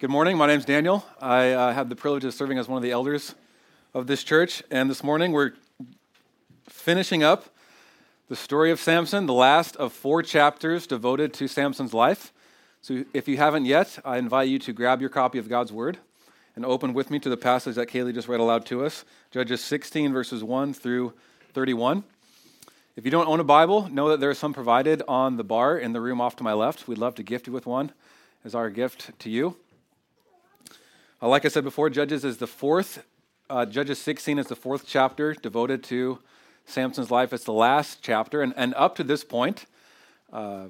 Good morning. My name's Daniel. I uh, have the privilege of serving as one of the elders of this church. And this morning we're finishing up the story of Samson, the last of four chapters devoted to Samson's life. So if you haven't yet, I invite you to grab your copy of God's Word and open with me to the passage that Kaylee just read aloud to us Judges 16, verses 1 through 31. If you don't own a Bible, know that there are some provided on the bar in the room off to my left. We'd love to gift you with one as our gift to you. Uh, like I said before, Judges is the fourth, uh, Judges 16 is the fourth chapter devoted to Samson's life. It's the last chapter. And, and up to this point, uh,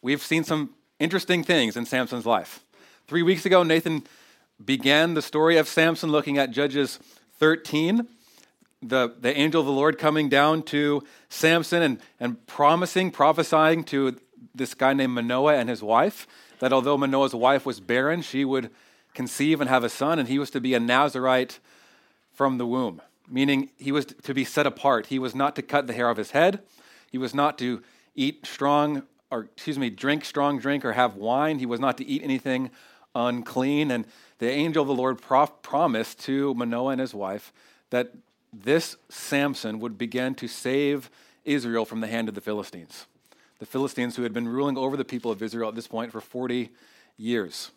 we've seen some interesting things in Samson's life. Three weeks ago, Nathan began the story of Samson looking at Judges 13. The, the angel of the Lord coming down to Samson and, and promising, prophesying to this guy named Manoah and his wife that although Manoah's wife was barren, she would conceive and have a son, and he was to be a Nazarite from the womb, meaning he was to be set apart. He was not to cut the hair of his head. He was not to eat strong, or excuse me, drink strong drink or have wine. He was not to eat anything unclean. And the angel of the Lord prof- promised to Manoah and his wife that this Samson would begin to save Israel from the hand of the Philistines. The Philistines who had been ruling over the people of Israel at this point for 40 years.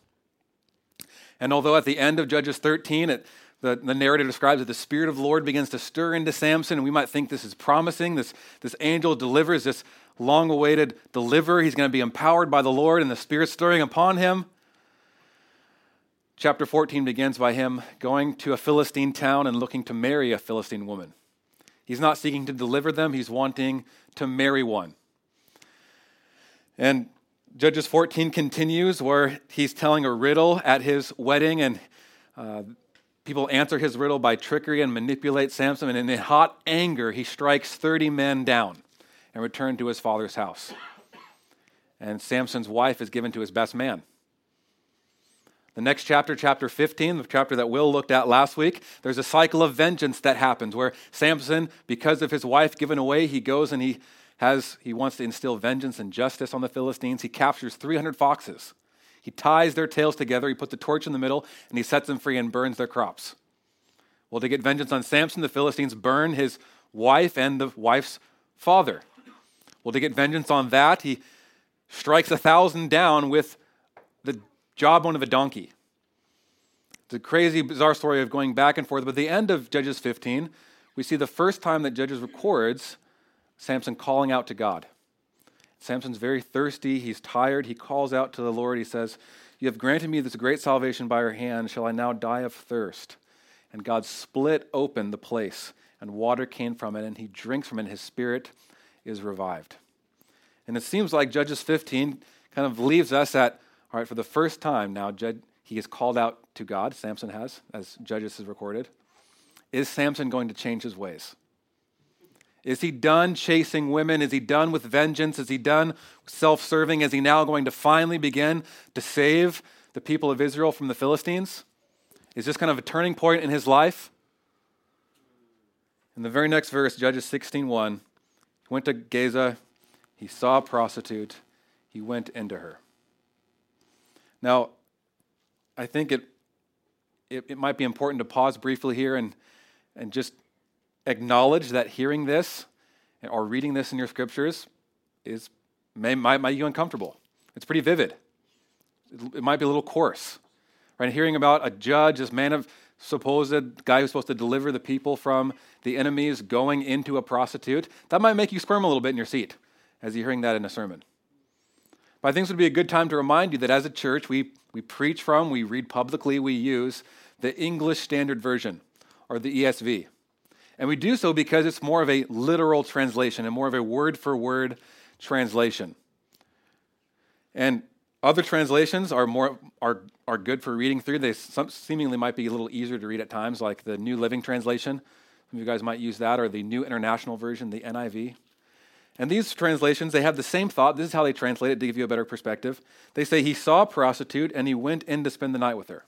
And although at the end of Judges 13, it, the, the narrative describes that the Spirit of the Lord begins to stir into Samson, and we might think this is promising. This, this angel delivers this long awaited deliverer. He's going to be empowered by the Lord and the Spirit stirring upon him. Chapter 14 begins by him going to a Philistine town and looking to marry a Philistine woman. He's not seeking to deliver them, he's wanting to marry one. And Judges 14 continues where he's telling a riddle at his wedding, and uh, people answer his riddle by trickery and manipulate Samson. And in hot anger, he strikes 30 men down and returns to his father's house. And Samson's wife is given to his best man. The next chapter, chapter 15, the chapter that Will looked at last week, there's a cycle of vengeance that happens where Samson, because of his wife given away, he goes and he has, he wants to instill vengeance and justice on the Philistines. He captures 300 foxes. He ties their tails together, he puts a torch in the middle, and he sets them free and burns their crops. Well, to get vengeance on Samson, the Philistines burn his wife and the wife's father. Well, to get vengeance on that, he strikes a thousand down with the jawbone of a donkey. It's a crazy, bizarre story of going back and forth. But at the end of Judges 15, we see the first time that Judges records Samson calling out to God. Samson's very thirsty. He's tired. He calls out to the Lord. He says, You have granted me this great salvation by your hand. Shall I now die of thirst? And God split open the place, and water came from it, and he drinks from it, and his spirit is revived. And it seems like Judges 15 kind of leaves us at, all right, for the first time now, he is called out to God, Samson has, as Judges has recorded. Is Samson going to change his ways? Is he done chasing women? Is he done with vengeance? Is he done self serving? Is he now going to finally begin to save the people of Israel from the Philistines? Is this kind of a turning point in his life? In the very next verse, Judges 16:1, he went to Gaza, he saw a prostitute, he went into her. Now, I think it, it, it might be important to pause briefly here and, and just acknowledge that hearing this or reading this in your scriptures is may, might make you uncomfortable. It's pretty vivid. It might be a little coarse. Right? Hearing about a judge, this man of supposed guy who's supposed to deliver the people from the enemies going into a prostitute, that might make you squirm a little bit in your seat as you're hearing that in a sermon. But I think this would be a good time to remind you that as a church, we, we preach from, we read publicly, we use the English Standard Version or the ESV. And we do so because it's more of a literal translation and more of a word for word translation. And other translations are more are are good for reading through. They some, seemingly might be a little easier to read at times, like the New Living Translation. Some of you guys might use that, or the New International Version, the NIV. And these translations, they have the same thought. This is how they translate it to give you a better perspective. They say he saw a prostitute and he went in to spend the night with her.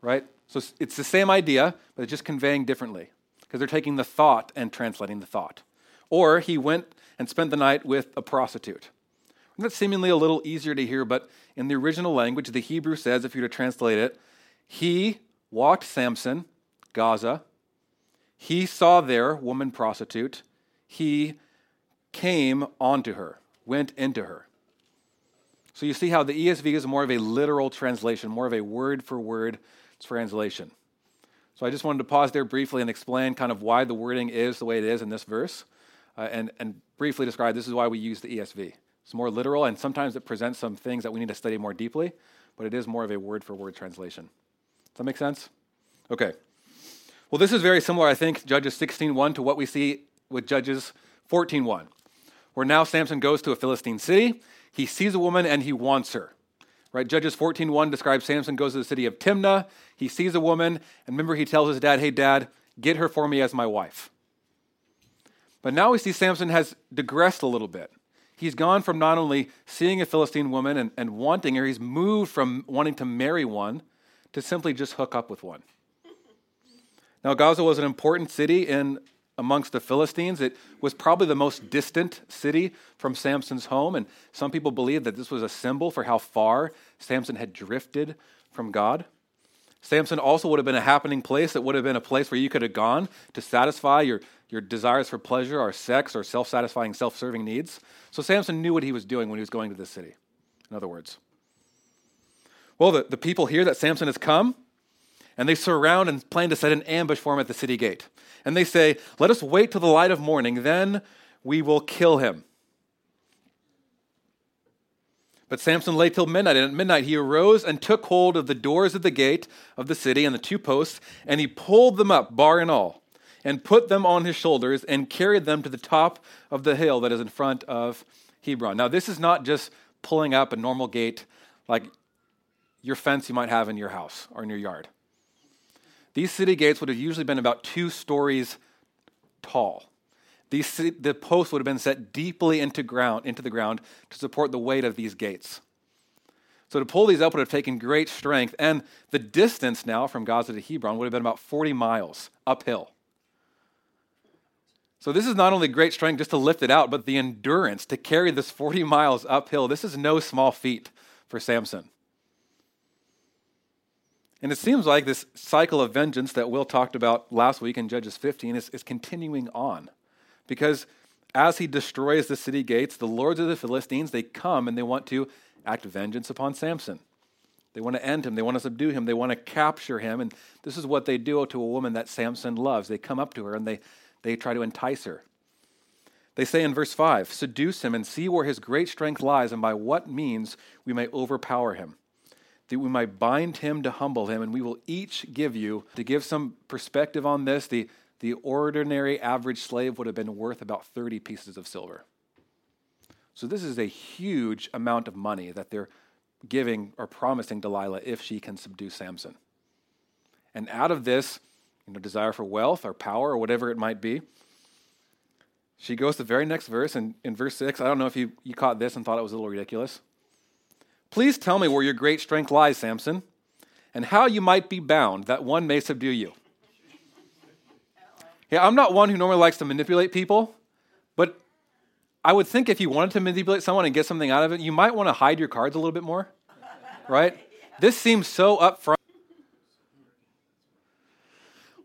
Right? So it's the same idea, but it's just conveying differently because they're taking the thought and translating the thought. Or he went and spent the night with a prostitute. that's seemingly a little easier to hear, but in the original language, the Hebrew says, if you were to translate it, he walked Samson, Gaza. He saw there, woman prostitute. He came onto her, went into her. So you see how the ESV is more of a literal translation, more of a word for word translation. So I just wanted to pause there briefly and explain kind of why the wording is the way it is in this verse, uh, and, and briefly describe this is why we use the ESV. It's more literal, and sometimes it presents some things that we need to study more deeply, but it is more of a word for word translation. Does that make sense? Okay. Well, this is very similar, I think, Judges 16.1 to what we see with Judges 14.1, where now Samson goes to a Philistine city. He sees a woman and he wants her. Right? Judges 14.1 describes Samson goes to the city of Timnah. He sees a woman, and remember, he tells his dad, Hey, dad, get her for me as my wife. But now we see Samson has digressed a little bit. He's gone from not only seeing a Philistine woman and, and wanting her, he's moved from wanting to marry one to simply just hook up with one. Now, Gaza was an important city in amongst the Philistines. It was probably the most distant city from Samson's home, and some people believe that this was a symbol for how far Samson had drifted from God. Samson also would have been a happening place. It would have been a place where you could have gone to satisfy your, your desires for pleasure or sex or self satisfying, self serving needs. So Samson knew what he was doing when he was going to this city, in other words. Well, the, the people hear that Samson has come, and they surround and plan to set an ambush for him at the city gate. And they say, Let us wait till the light of morning, then we will kill him. But Samson lay till midnight, and at midnight he arose and took hold of the doors of the gate of the city and the two posts, and he pulled them up, bar and all, and put them on his shoulders, and carried them to the top of the hill that is in front of Hebron. Now, this is not just pulling up a normal gate like your fence you might have in your house or in your yard. These city gates would have usually been about two stories tall. These, the posts would have been set deeply into, ground, into the ground to support the weight of these gates. So to pull these up would have taken great strength, and the distance now from Gaza to Hebron would have been about 40 miles uphill. So this is not only great strength just to lift it out, but the endurance to carry this 40 miles uphill. This is no small feat for Samson. And it seems like this cycle of vengeance that Will talked about last week in Judges 15 is, is continuing on. Because as he destroys the city gates, the lords of the Philistines, they come and they want to act vengeance upon Samson. They want to end him. They want to subdue him. They want to capture him. And this is what they do to a woman that Samson loves. They come up to her and they, they try to entice her. They say in verse 5 Seduce him and see where his great strength lies, and by what means we may overpower him that we might bind him to humble him, and we will each give you, to give some perspective on this, the, the ordinary average slave would have been worth about 30 pieces of silver. So this is a huge amount of money that they're giving or promising Delilah if she can subdue Samson. And out of this, you know, desire for wealth or power or whatever it might be, she goes to the very next verse, and in verse 6, I don't know if you, you caught this and thought it was a little ridiculous. Please tell me where your great strength lies, Samson, and how you might be bound that one may subdue you. Yeah, I'm not one who normally likes to manipulate people, but I would think if you wanted to manipulate someone and get something out of it, you might want to hide your cards a little bit more, right? This seems so upfront.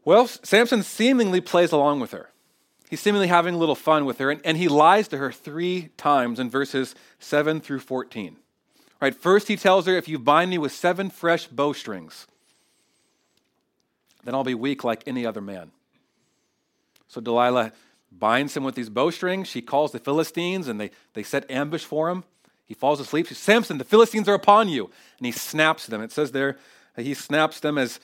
Well, Samson seemingly plays along with her. He's seemingly having a little fun with her, and, and he lies to her three times in verses 7 through 14. Right, first he tells her, if you bind me with seven fresh bowstrings, then I'll be weak like any other man. So Delilah binds him with these bowstrings. She calls the Philistines and they, they set ambush for him. He falls asleep. She says, Samson, the Philistines are upon you. And he snaps them. It says there, he snaps them as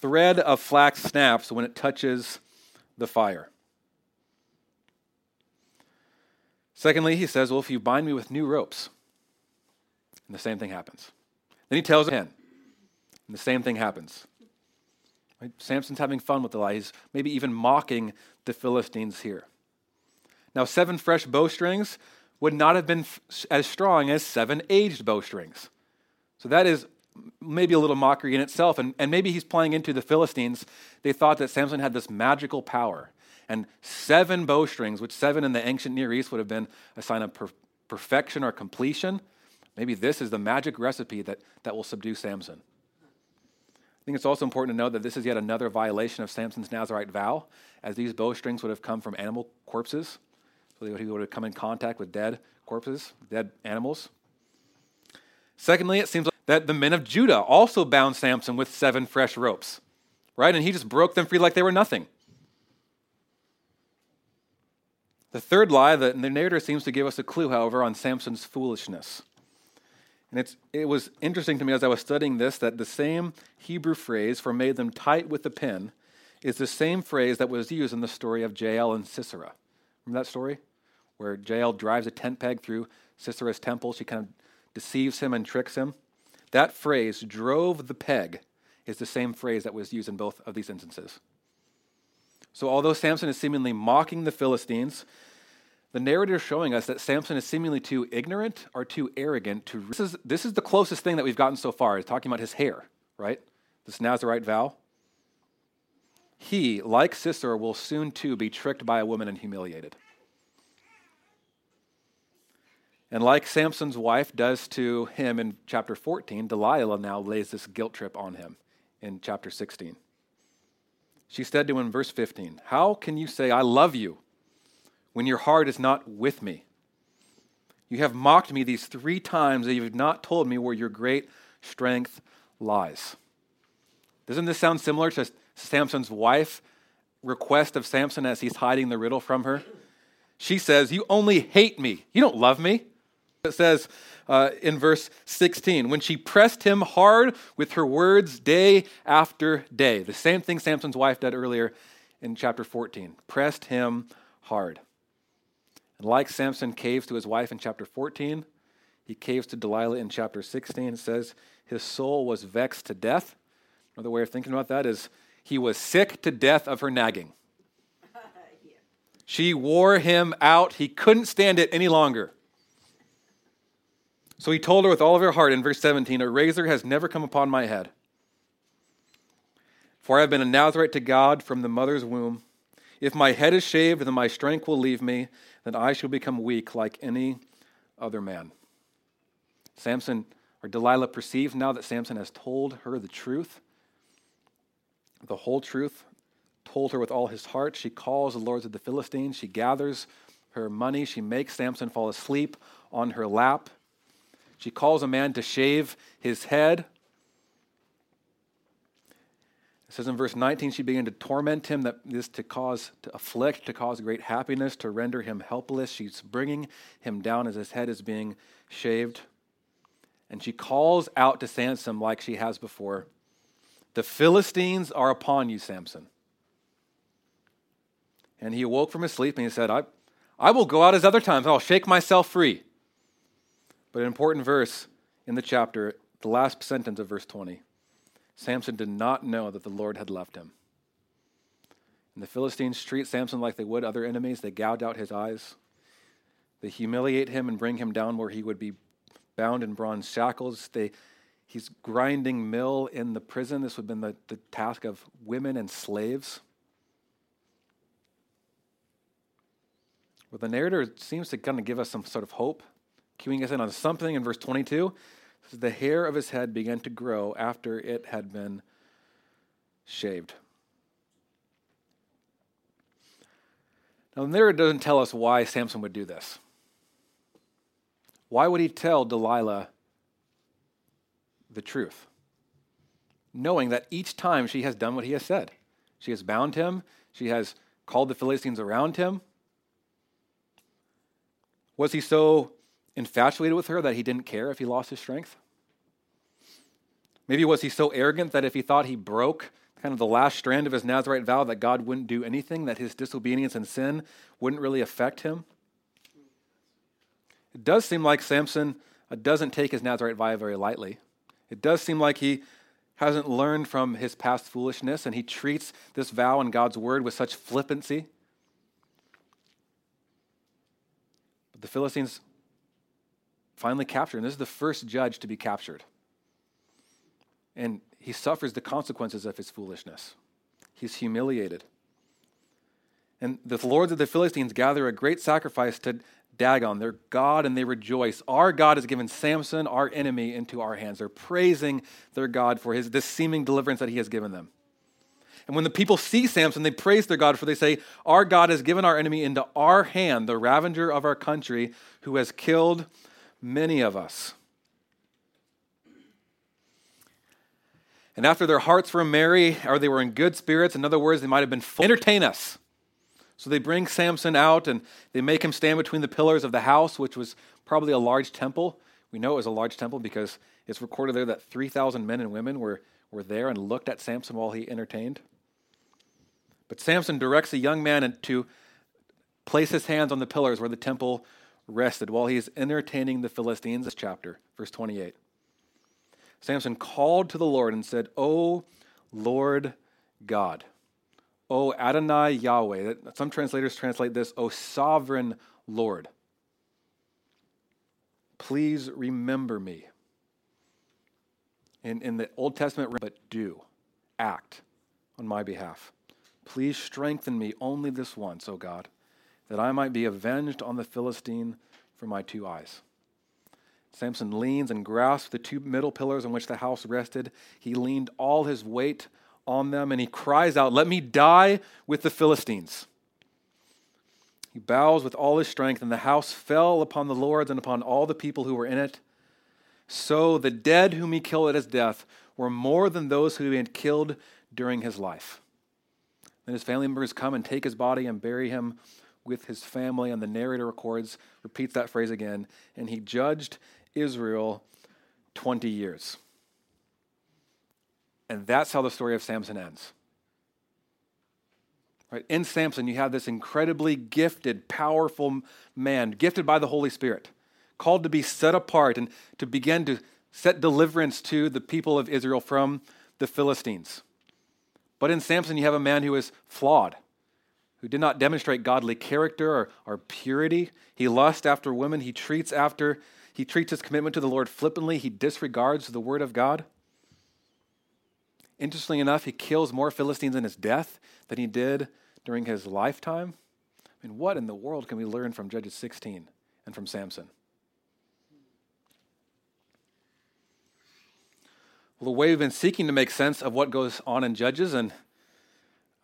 thread of flax snaps when it touches the fire. Secondly, he says, Well, if you bind me with new ropes, and the same thing happens. Then he tells him, and the same thing happens. Right? Samson's having fun with the lie. He's maybe even mocking the Philistines here. Now, seven fresh bowstrings would not have been f- as strong as seven aged bowstrings. So that is maybe a little mockery in itself. And, and maybe he's playing into the Philistines. They thought that Samson had this magical power. And seven bowstrings, which seven in the ancient Near East would have been a sign of per- perfection or completion. Maybe this is the magic recipe that, that will subdue Samson. I think it's also important to note that this is yet another violation of Samson's Nazarite vow, as these bowstrings would have come from animal corpses. So he would have come in contact with dead corpses, dead animals. Secondly, it seems like that the men of Judah also bound Samson with seven fresh ropes, right? And he just broke them free like they were nothing. The third lie, the, the narrator seems to give us a clue, however, on Samson's foolishness. And it's, it was interesting to me as I was studying this that the same Hebrew phrase for made them tight with the pin is the same phrase that was used in the story of Jael and Sisera. Remember that story? Where Jael drives a tent peg through Sisera's temple. She kind of deceives him and tricks him. That phrase, drove the peg, is the same phrase that was used in both of these instances. So, although Samson is seemingly mocking the Philistines, the narrator is showing us that Samson is seemingly too ignorant or too arrogant to. This is, this is the closest thing that we've gotten so far, is talking about his hair, right? This Nazarite vow. He, like Sisera, will soon too be tricked by a woman and humiliated. And like Samson's wife does to him in chapter 14, Delilah now lays this guilt trip on him in chapter 16. She said to him in verse 15, How can you say, I love you, when your heart is not with me? You have mocked me these three times, and you have not told me where your great strength lies. Doesn't this sound similar to Samson's wife request of Samson as he's hiding the riddle from her? She says, You only hate me. You don't love me. It says uh, in verse 16, when she pressed him hard with her words day after day. The same thing Samson's wife did earlier in chapter 14. Pressed him hard. And like Samson caves to his wife in chapter 14, he caves to Delilah in chapter 16. It says, his soul was vexed to death. Another way of thinking about that is he was sick to death of her nagging. She wore him out. He couldn't stand it any longer. So he told her with all of her heart in verse 17 A razor has never come upon my head. For I have been a Nazarite to God from the mother's womb. If my head is shaved, then my strength will leave me, then I shall become weak like any other man. Samson, or Delilah, perceives now that Samson has told her the truth, the whole truth, told her with all his heart. She calls the lords of the Philistines. She gathers her money. She makes Samson fall asleep on her lap. She calls a man to shave his head. It says in verse 19, she began to torment him, that is to cause, to afflict, to cause great happiness, to render him helpless. She's bringing him down as his head is being shaved. And she calls out to Samson like she has before The Philistines are upon you, Samson. And he awoke from his sleep and he said, I, I will go out as other times, I'll shake myself free. But an important verse in the chapter, the last sentence of verse 20 Samson did not know that the Lord had left him. And the Philistines treat Samson like they would other enemies. They gouge out his eyes. They humiliate him and bring him down where he would be bound in bronze shackles. They, he's grinding mill in the prison. This would have been the, the task of women and slaves. Well, the narrator seems to kind of give us some sort of hope cueing us in on something in verse 22. The hair of his head began to grow after it had been shaved. Now, the narrator doesn't tell us why Samson would do this. Why would he tell Delilah the truth? Knowing that each time she has done what he has said. She has bound him, she has called the Philistines around him. Was he so infatuated with her that he didn't care if he lost his strength? Maybe was he so arrogant that if he thought he broke kind of the last strand of his Nazarite vow that God wouldn't do anything, that his disobedience and sin wouldn't really affect him? It does seem like Samson uh, doesn't take his Nazarite vow very lightly. It does seem like he hasn't learned from his past foolishness and he treats this vow and God's word with such flippancy. But the Philistines finally captured. And this is the first judge to be captured. And he suffers the consequences of his foolishness. He's humiliated. And the lords of the Philistines gather a great sacrifice to Dagon, their God, and they rejoice. Our God has given Samson, our enemy, into our hands. They're praising their God for his, this seeming deliverance that he has given them. And when the people see Samson, they praise their God, for they say, Our God has given our enemy into our hand, the ravager of our country, who has killed many of us. And after their hearts were merry, or they were in good spirits, in other words, they might have been full, entertain us. So they bring Samson out and they make him stand between the pillars of the house, which was probably a large temple. We know it was a large temple because it's recorded there that 3,000 men and women were, were there and looked at Samson while he entertained. But Samson directs a young man to place his hands on the pillars where the temple rested while he is entertaining the Philistines. This chapter, verse 28. Samson called to the Lord and said, O Lord God. O Adonai Yahweh. That some translators translate this, O sovereign Lord. Please remember me. In, in the Old Testament, but do, act on my behalf. Please strengthen me only this once, O God, that I might be avenged on the Philistine for my two eyes. Samson leans and grasps the two middle pillars on which the house rested. He leaned all his weight on them and he cries out, Let me die with the Philistines. He bows with all his strength, and the house fell upon the lords and upon all the people who were in it. So the dead whom he killed at his death were more than those who he had killed during his life. Then his family members come and take his body and bury him with his family. And the narrator records, repeats that phrase again, and he judged Israel 20 years. And that's how the story of Samson ends. Right? In Samson, you have this incredibly gifted, powerful man, gifted by the Holy Spirit, called to be set apart and to begin to set deliverance to the people of Israel from the Philistines. But in Samson, you have a man who is flawed, who did not demonstrate godly character or, or purity. He lusts after women. He treats after he treats his commitment to the Lord flippantly. He disregards the word of God. Interestingly enough, he kills more Philistines in his death than he did during his lifetime. I mean, what in the world can we learn from Judges 16 and from Samson? Well, the way we've been seeking to make sense of what goes on in Judges, and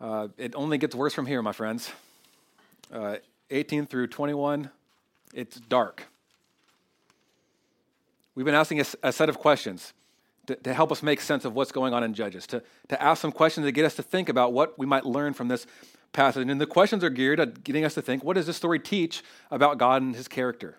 uh, it only gets worse from here, my friends. Uh, 18 through 21, it's dark. We've been asking a, a set of questions to, to help us make sense of what's going on in Judges, to, to ask some questions to get us to think about what we might learn from this passage. And the questions are geared at getting us to think what does this story teach about God and his character?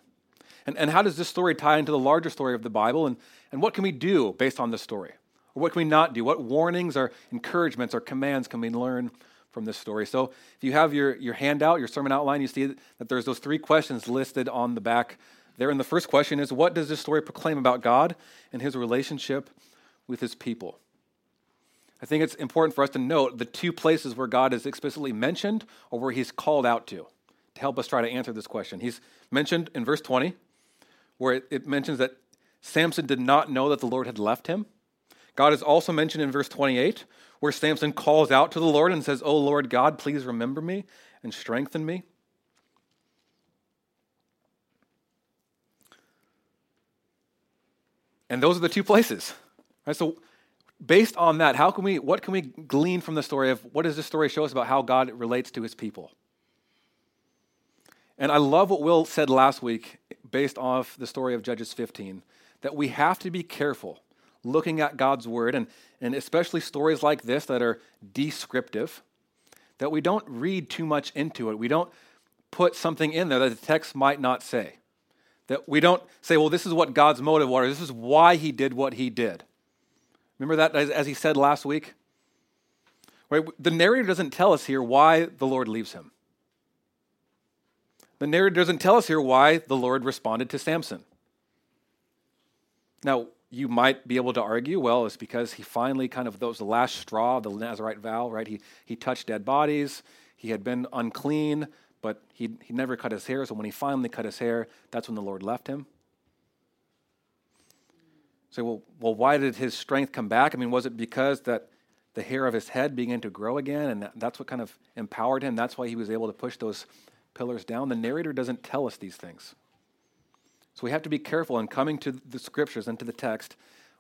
And, and how does this story tie into the larger story of the Bible? And, and what can we do based on this story? Or what can we not do? What warnings or encouragements or commands can we learn from this story? So if you have your, your handout, your sermon outline, you see that there's those three questions listed on the back there. And the first question is what does this story proclaim about God and his relationship with his people? I think it's important for us to note the two places where God is explicitly mentioned or where he's called out to to help us try to answer this question. He's mentioned in verse 20, where it, it mentions that Samson did not know that the Lord had left him. God is also mentioned in verse 28, where Samson calls out to the Lord and says, Oh Lord God, please remember me and strengthen me. And those are the two places. Right? So based on that, how can we what can we glean from the story of what does this story show us about how God relates to his people? And I love what Will said last week based off the story of Judges 15 that we have to be careful looking at God's word and, and especially stories like this that are descriptive, that we don't read too much into it. We don't put something in there that the text might not say. That we don't say, well, this is what God's motive was, this is why he did what he did. Remember that as, as he said last week? Right? The narrator doesn't tell us here why the Lord leaves him. The narrator doesn't tell us here why the Lord responded to Samson. Now, you might be able to argue, well, it's because he finally kind of, the last straw, the Nazarite vow, right? He, he touched dead bodies. He had been unclean but he, he never cut his hair. So when he finally cut his hair, that's when the Lord left him. So, well, well, why did his strength come back? I mean, was it because that the hair of his head began to grow again, and that, that's what kind of empowered him? That's why he was able to push those pillars down, the narrator doesn't tell us these things. So we have to be careful in coming to the scriptures and to the text.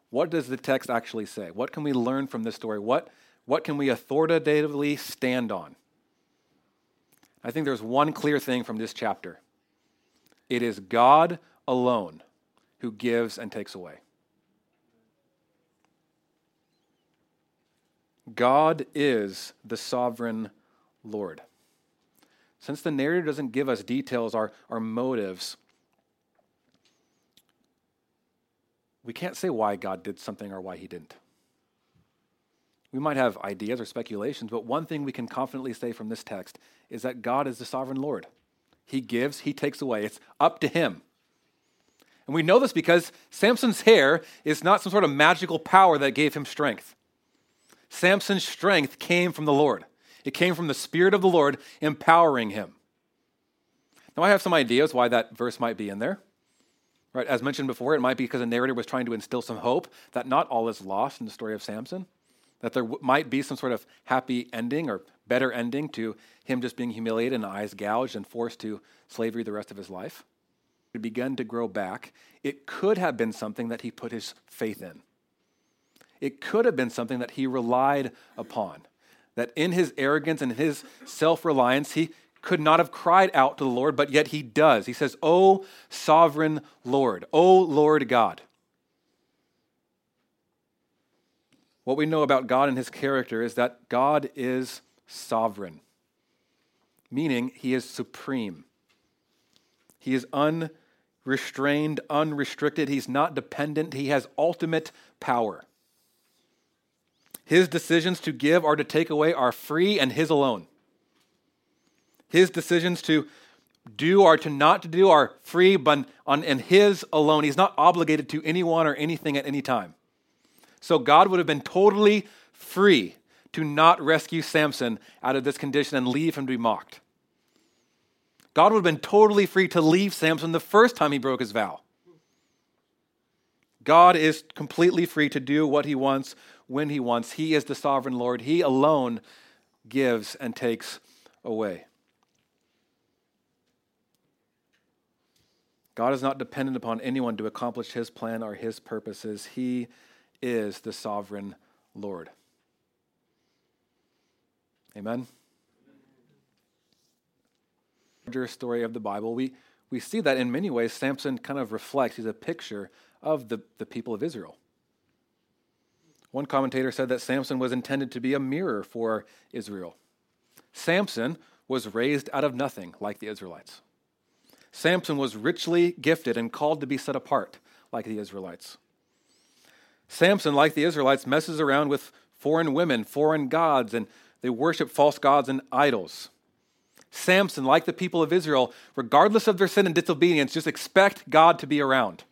What does the text actually say? What can we learn from this story? What, what can we authoritatively stand on? I think there's one clear thing from this chapter it is God alone who gives and takes away. God is the sovereign Lord. Since the narrator doesn't give us details, our, our motives, we can't say why God did something or why he didn't. We might have ideas or speculations, but one thing we can confidently say from this text is that God is the sovereign Lord. He gives, he takes away. It's up to him. And we know this because Samson's hair is not some sort of magical power that gave him strength. Samson's strength came from the Lord. It came from the Spirit of the Lord empowering him. Now, I have some ideas why that verse might be in there. Right, as mentioned before, it might be because the narrator was trying to instill some hope that not all is lost in the story of Samson, that there w- might be some sort of happy ending or better ending to him just being humiliated and eyes gouged and forced to slavery the rest of his life. It had begun to grow back. It could have been something that he put his faith in. It could have been something that he relied upon. That in his arrogance and his self reliance, he could not have cried out to the Lord, but yet he does. He says, O sovereign Lord, O Lord God. What we know about God and his character is that God is sovereign, meaning he is supreme. He is unrestrained, unrestricted. He's not dependent. He has ultimate power. His decisions to give or to take away are free and his alone. His decisions to do or to not to do are free but on, and his alone. He's not obligated to anyone or anything at any time. So God would have been totally free to not rescue Samson out of this condition and leave him to be mocked. God would have been totally free to leave Samson the first time he broke his vow. God is completely free to do what he wants when he wants. He is the sovereign Lord. He alone gives and takes away. God is not dependent upon anyone to accomplish his plan or his purposes. He is the sovereign Lord. Amen. Larger story of the Bible, we, we see that in many ways Samson kind of reflects, he's a picture of the, the people of Israel. One commentator said that Samson was intended to be a mirror for Israel. Samson was raised out of nothing like the Israelites. Samson was richly gifted and called to be set apart like the Israelites. Samson, like the Israelites, messes around with foreign women, foreign gods, and they worship false gods and idols. Samson, like the people of Israel, regardless of their sin and disobedience, just expect God to be around.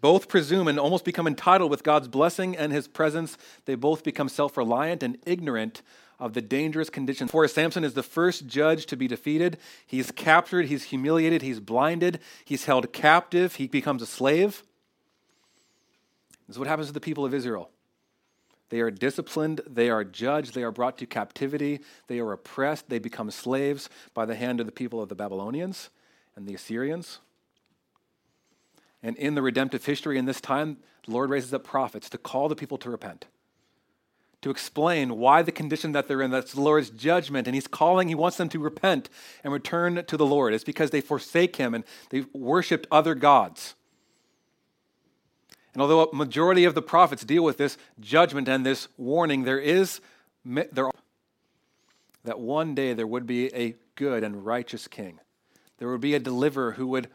Both presume and almost become entitled with God's blessing and his presence. They both become self reliant and ignorant of the dangerous conditions. For Samson is the first judge to be defeated. He's captured, he's humiliated, he's blinded, he's held captive, he becomes a slave. This is what happens to the people of Israel. They are disciplined, they are judged, they are brought to captivity, they are oppressed, they become slaves by the hand of the people of the Babylonians and the Assyrians. And in the redemptive history in this time, the Lord raises up prophets to call the people to repent, to explain why the condition that they're in, that's the Lord's judgment. And He's calling, He wants them to repent and return to the Lord. It's because they forsake Him and they worshiped other gods. And although a majority of the prophets deal with this judgment and this warning, there is there that one day there would be a good and righteous king. There would be a deliverer who would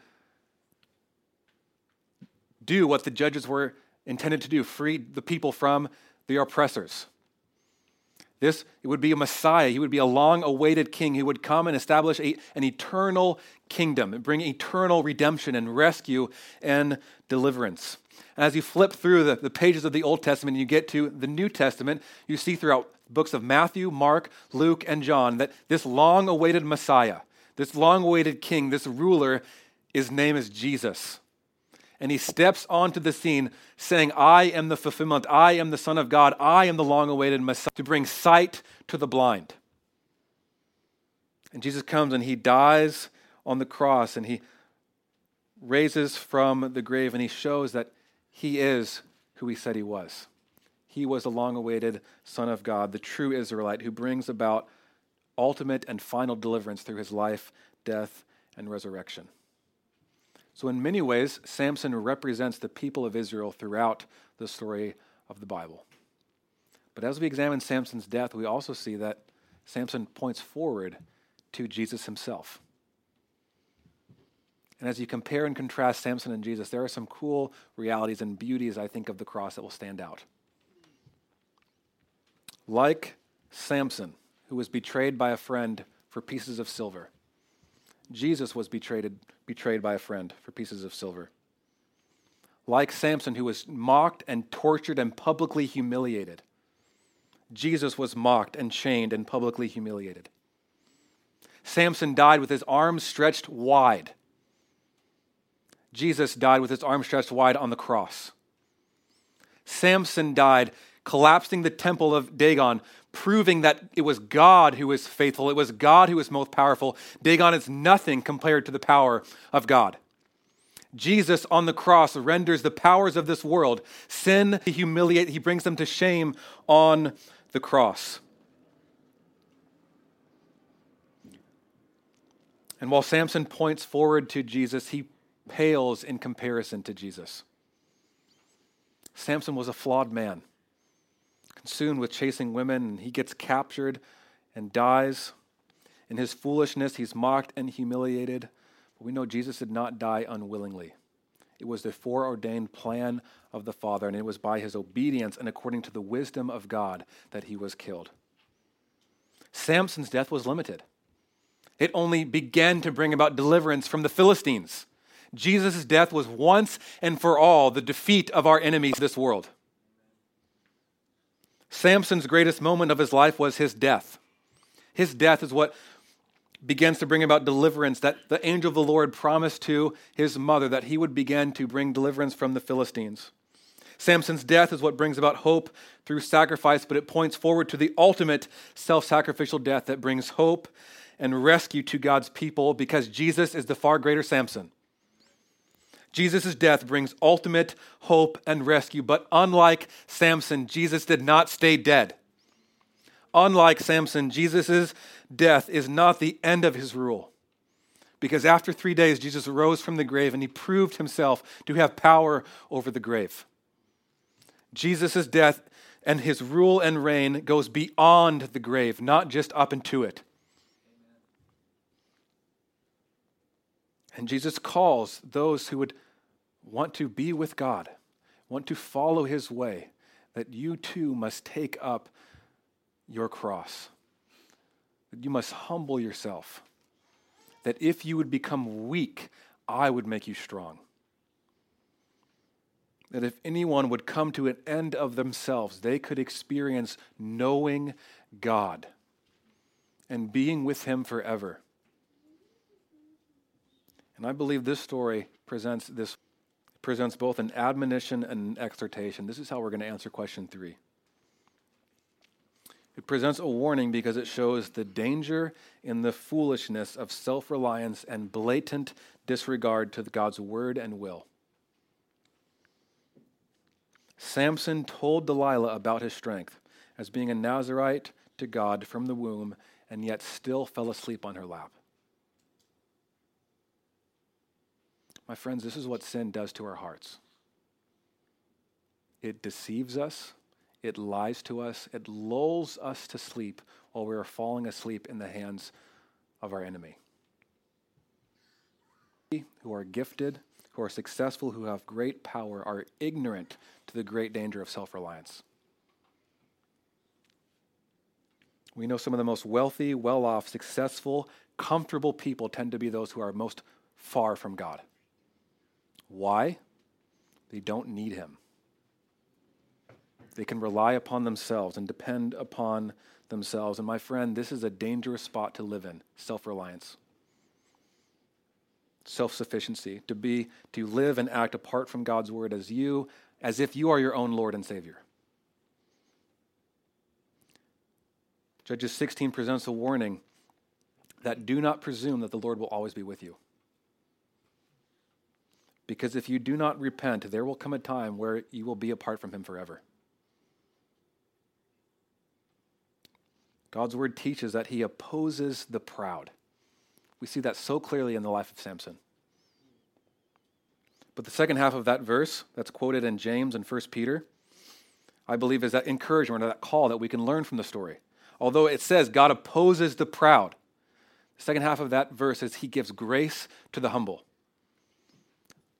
do what the judges were intended to do free the people from the oppressors. This it would be a Messiah. He would be a long awaited king who would come and establish a, an eternal kingdom and bring eternal redemption and rescue and deliverance. And as you flip through the, the pages of the Old Testament and you get to the New Testament, you see throughout books of Matthew, Mark, Luke, and John that this long awaited Messiah, this long awaited king, this ruler, his name is Jesus and he steps onto the scene saying, I am the fulfillment, I am the Son of God, I am the long awaited Messiah, to bring sight to the blind. And Jesus comes and he dies on the cross and he raises from the grave and he shows that he is who he said he was. He was the long awaited Son of God, the true Israelite who brings about ultimate and final deliverance through his life, death, and resurrection. So, in many ways, Samson represents the people of Israel throughout the story of the Bible. But as we examine Samson's death, we also see that Samson points forward to Jesus himself. And as you compare and contrast Samson and Jesus, there are some cool realities and beauties, I think, of the cross that will stand out. Like Samson, who was betrayed by a friend for pieces of silver, Jesus was betrayed, betrayed by a friend for pieces of silver. Like Samson, who was mocked and tortured and publicly humiliated, Jesus was mocked and chained and publicly humiliated. Samson died with his arms stretched wide. Jesus died with his arms stretched wide on the cross. Samson died collapsing the temple of Dagon, proving that it was God who was faithful, it was God who was most powerful. Dagon is nothing compared to the power of God. Jesus on the cross renders the powers of this world, sin, he humiliate, he brings them to shame on the cross. And while Samson points forward to Jesus, he pales in comparison to Jesus. Samson was a flawed man consumed with chasing women, and he gets captured and dies. In his foolishness, he's mocked and humiliated. But we know Jesus did not die unwillingly. It was the foreordained plan of the Father, and it was by his obedience and according to the wisdom of God that he was killed. Samson's death was limited. It only began to bring about deliverance from the Philistines. Jesus' death was once and for all the defeat of our enemies, this world. Samson's greatest moment of his life was his death. His death is what begins to bring about deliverance that the angel of the Lord promised to his mother that he would begin to bring deliverance from the Philistines. Samson's death is what brings about hope through sacrifice, but it points forward to the ultimate self sacrificial death that brings hope and rescue to God's people because Jesus is the far greater Samson. Jesus' death brings ultimate hope and rescue, but unlike Samson, Jesus did not stay dead. Unlike Samson, Jesus' death is not the end of his rule. Because after three days, Jesus rose from the grave and he proved himself to have power over the grave. Jesus' death and his rule and reign goes beyond the grave, not just up into it. And Jesus calls those who would want to be with God, want to follow his way, that you too must take up your cross. That you must humble yourself. That if you would become weak, I would make you strong. That if anyone would come to an end of themselves, they could experience knowing God and being with Him forever. And I believe this story presents this presents both an admonition and an exhortation. This is how we're going to answer question three. It presents a warning because it shows the danger in the foolishness of self reliance and blatant disregard to God's word and will. Samson told Delilah about his strength as being a Nazarite to God from the womb, and yet still fell asleep on her lap. My friends, this is what sin does to our hearts. It deceives us, it lies to us, it lulls us to sleep while we are falling asleep in the hands of our enemy. Who are gifted, who are successful, who have great power, are ignorant to the great danger of self reliance. We know some of the most wealthy, well off, successful, comfortable people tend to be those who are most far from God. Why? They don't need him. They can rely upon themselves and depend upon themselves. And my friend, this is a dangerous spot to live in self reliance, self sufficiency, to be, to live and act apart from God's word as you, as if you are your own Lord and Savior. Judges 16 presents a warning that do not presume that the Lord will always be with you. Because if you do not repent, there will come a time where you will be apart from him forever. God's word teaches that he opposes the proud. We see that so clearly in the life of Samson. But the second half of that verse that's quoted in James and 1 Peter, I believe is that encouragement or that call that we can learn from the story. Although it says God opposes the proud, the second half of that verse is he gives grace to the humble.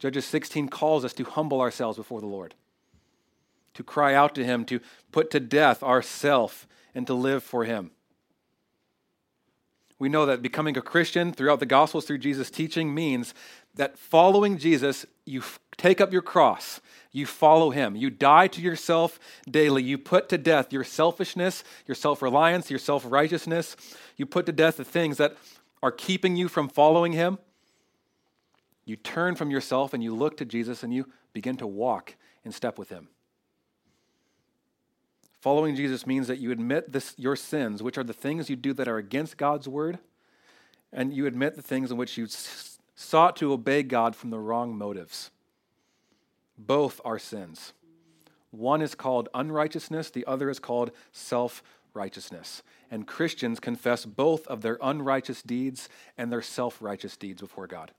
Judges 16 calls us to humble ourselves before the Lord, to cry out to him, to put to death ourself, and to live for him. We know that becoming a Christian throughout the Gospels through Jesus' teaching means that following Jesus, you take up your cross, you follow him, you die to yourself daily, you put to death your selfishness, your self reliance, your self righteousness, you put to death the things that are keeping you from following him. You turn from yourself and you look to Jesus and you begin to walk in step with him. Following Jesus means that you admit this, your sins, which are the things you do that are against God's word, and you admit the things in which you sought to obey God from the wrong motives. Both are sins. One is called unrighteousness, the other is called self righteousness. And Christians confess both of their unrighteous deeds and their self righteous deeds before God.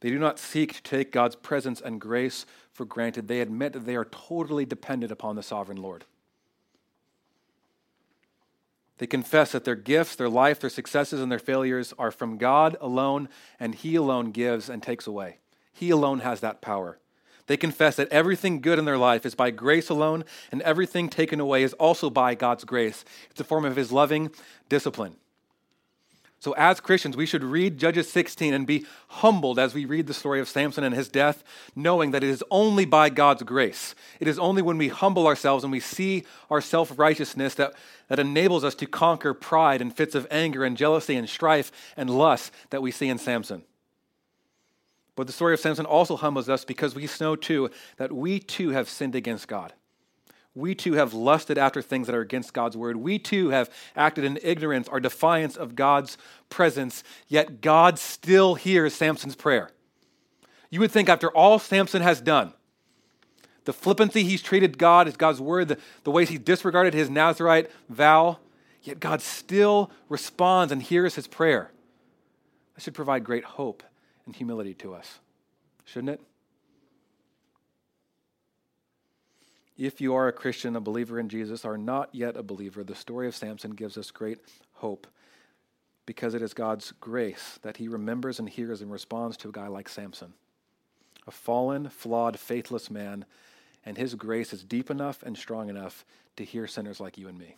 They do not seek to take God's presence and grace for granted. They admit that they are totally dependent upon the sovereign Lord. They confess that their gifts, their life, their successes, and their failures are from God alone, and He alone gives and takes away. He alone has that power. They confess that everything good in their life is by grace alone, and everything taken away is also by God's grace. It's a form of His loving discipline. So, as Christians, we should read Judges 16 and be humbled as we read the story of Samson and his death, knowing that it is only by God's grace. It is only when we humble ourselves and we see our self righteousness that, that enables us to conquer pride and fits of anger and jealousy and strife and lust that we see in Samson. But the story of Samson also humbles us because we know too that we too have sinned against God. We too have lusted after things that are against God's word. We too have acted in ignorance or defiance of God's presence, yet God still hears Samson's prayer. You would think, after all Samson has done, the flippancy he's treated God as God's word, the, the ways he disregarded his Nazarite vow, yet God still responds and hears his prayer. That should provide great hope and humility to us, shouldn't it? If you are a Christian, a believer in Jesus, are not yet a believer, the story of Samson gives us great hope because it is God's grace that he remembers and hears and responds to a guy like Samson, a fallen, flawed, faithless man, and his grace is deep enough and strong enough to hear sinners like you and me.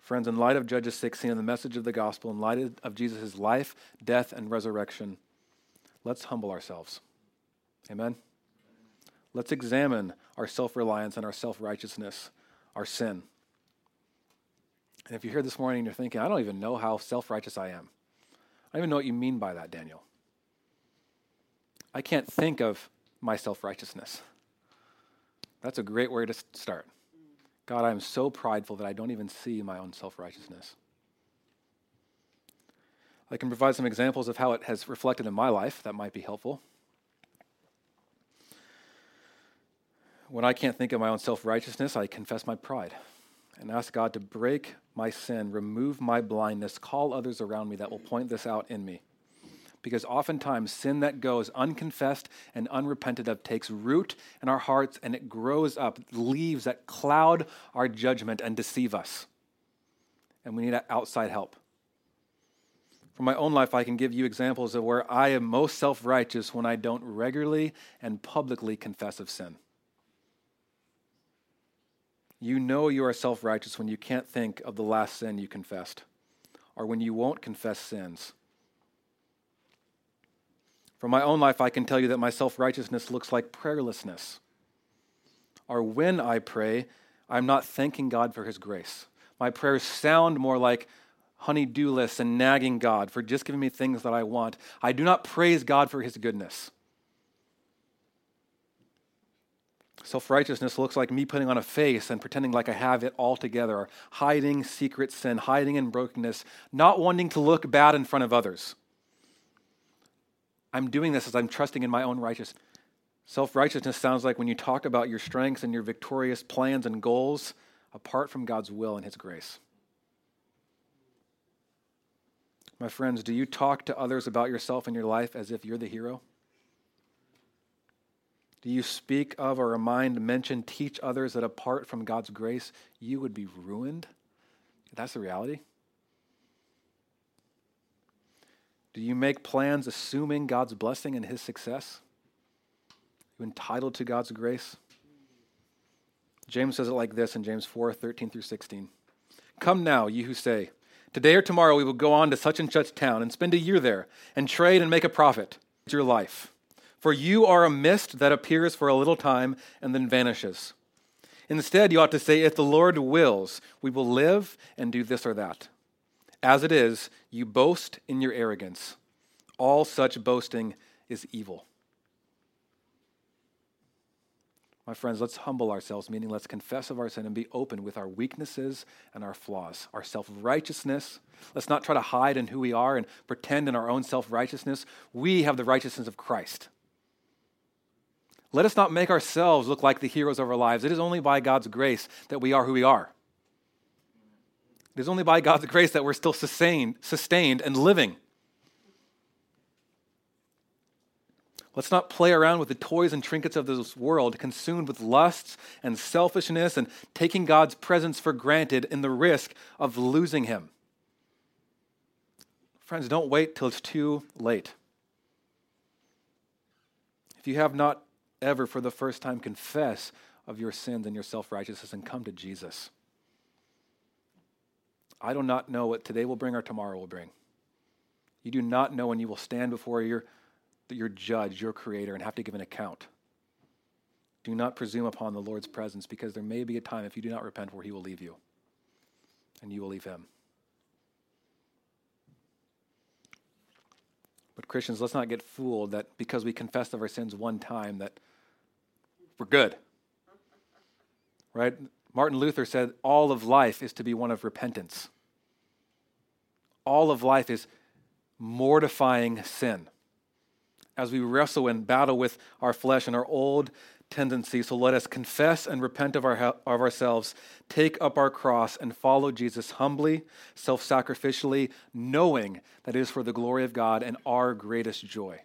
Friends, in light of Judges 16 and the message of the gospel, in light of Jesus' life, death, and resurrection, let's humble ourselves. Amen. Let's examine our self reliance and our self righteousness, our sin. And if you're here this morning and you're thinking, I don't even know how self righteous I am, I don't even know what you mean by that, Daniel. I can't think of my self righteousness. That's a great way to start. God, I am so prideful that I don't even see my own self righteousness. I can provide some examples of how it has reflected in my life that might be helpful. When I can't think of my own self righteousness, I confess my pride and ask God to break my sin, remove my blindness, call others around me that will point this out in me. Because oftentimes, sin that goes unconfessed and unrepented of takes root in our hearts and it grows up, leaves that cloud our judgment and deceive us. And we need outside help. From my own life, I can give you examples of where I am most self righteous when I don't regularly and publicly confess of sin. You know you are self righteous when you can't think of the last sin you confessed, or when you won't confess sins. From my own life, I can tell you that my self righteousness looks like prayerlessness. Or when I pray, I'm not thanking God for His grace. My prayers sound more like honey-do lists and nagging God for just giving me things that I want. I do not praise God for His goodness. Self righteousness looks like me putting on a face and pretending like I have it all together, hiding secret sin, hiding in brokenness, not wanting to look bad in front of others. I'm doing this as I'm trusting in my own righteousness. Self righteousness sounds like when you talk about your strengths and your victorious plans and goals apart from God's will and His grace. My friends, do you talk to others about yourself and your life as if you're the hero? Do you speak of or remind, mention, teach others that apart from God's grace, you would be ruined? That's the reality. Do you make plans assuming God's blessing and his success? Are you entitled to God's grace? James says it like this in James 4 13 through 16. Come now, you who say, Today or tomorrow we will go on to such and such town and spend a year there and trade and make a profit. It's your life. For you are a mist that appears for a little time and then vanishes. Instead, you ought to say, If the Lord wills, we will live and do this or that. As it is, you boast in your arrogance. All such boasting is evil. My friends, let's humble ourselves, meaning let's confess of our sin and be open with our weaknesses and our flaws, our self righteousness. Let's not try to hide in who we are and pretend in our own self righteousness. We have the righteousness of Christ. Let us not make ourselves look like the heroes of our lives. It is only by God's grace that we are who we are. It is only by God's grace that we're still sustained, sustained and living. Let's not play around with the toys and trinkets of this world, consumed with lusts and selfishness and taking God's presence for granted in the risk of losing Him. Friends, don't wait till it's too late. If you have not ever for the first time confess of your sins and your self righteousness and come to Jesus. I do not know what today will bring or tomorrow will bring. You do not know when you will stand before your, your judge, your creator, and have to give an account. Do not presume upon the Lord's presence because there may be a time, if you do not repent, where he will leave you and you will leave him. But Christians, let's not get fooled that because we confessed of our sins one time, that we're good. Right? Martin Luther said all of life is to be one of repentance. All of life is mortifying sin. As we wrestle and battle with our flesh and our old tendencies, so let us confess and repent of, our, of ourselves, take up our cross, and follow Jesus humbly, self sacrificially, knowing that it is for the glory of God and our greatest joy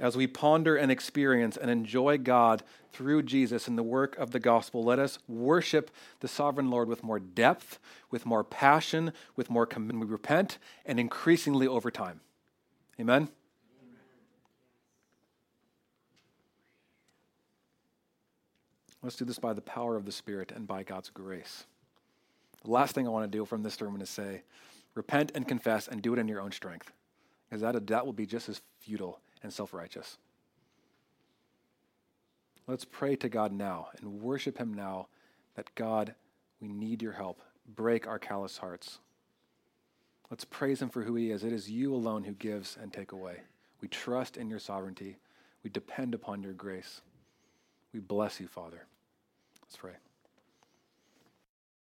as we ponder and experience and enjoy God through Jesus and the work of the gospel, let us worship the sovereign Lord with more depth, with more passion, with more commitment. We repent and increasingly over time. Amen? Let's do this by the power of the Spirit and by God's grace. The last thing I want to do from this sermon is say, repent and confess and do it in your own strength. Because that, that will be just as futile and self righteous. Let's pray to God now and worship Him now that God, we need your help. Break our callous hearts. Let's praise Him for who He is. It is you alone who gives and take away. We trust in your sovereignty. We depend upon your grace. We bless you, Father. Let's pray.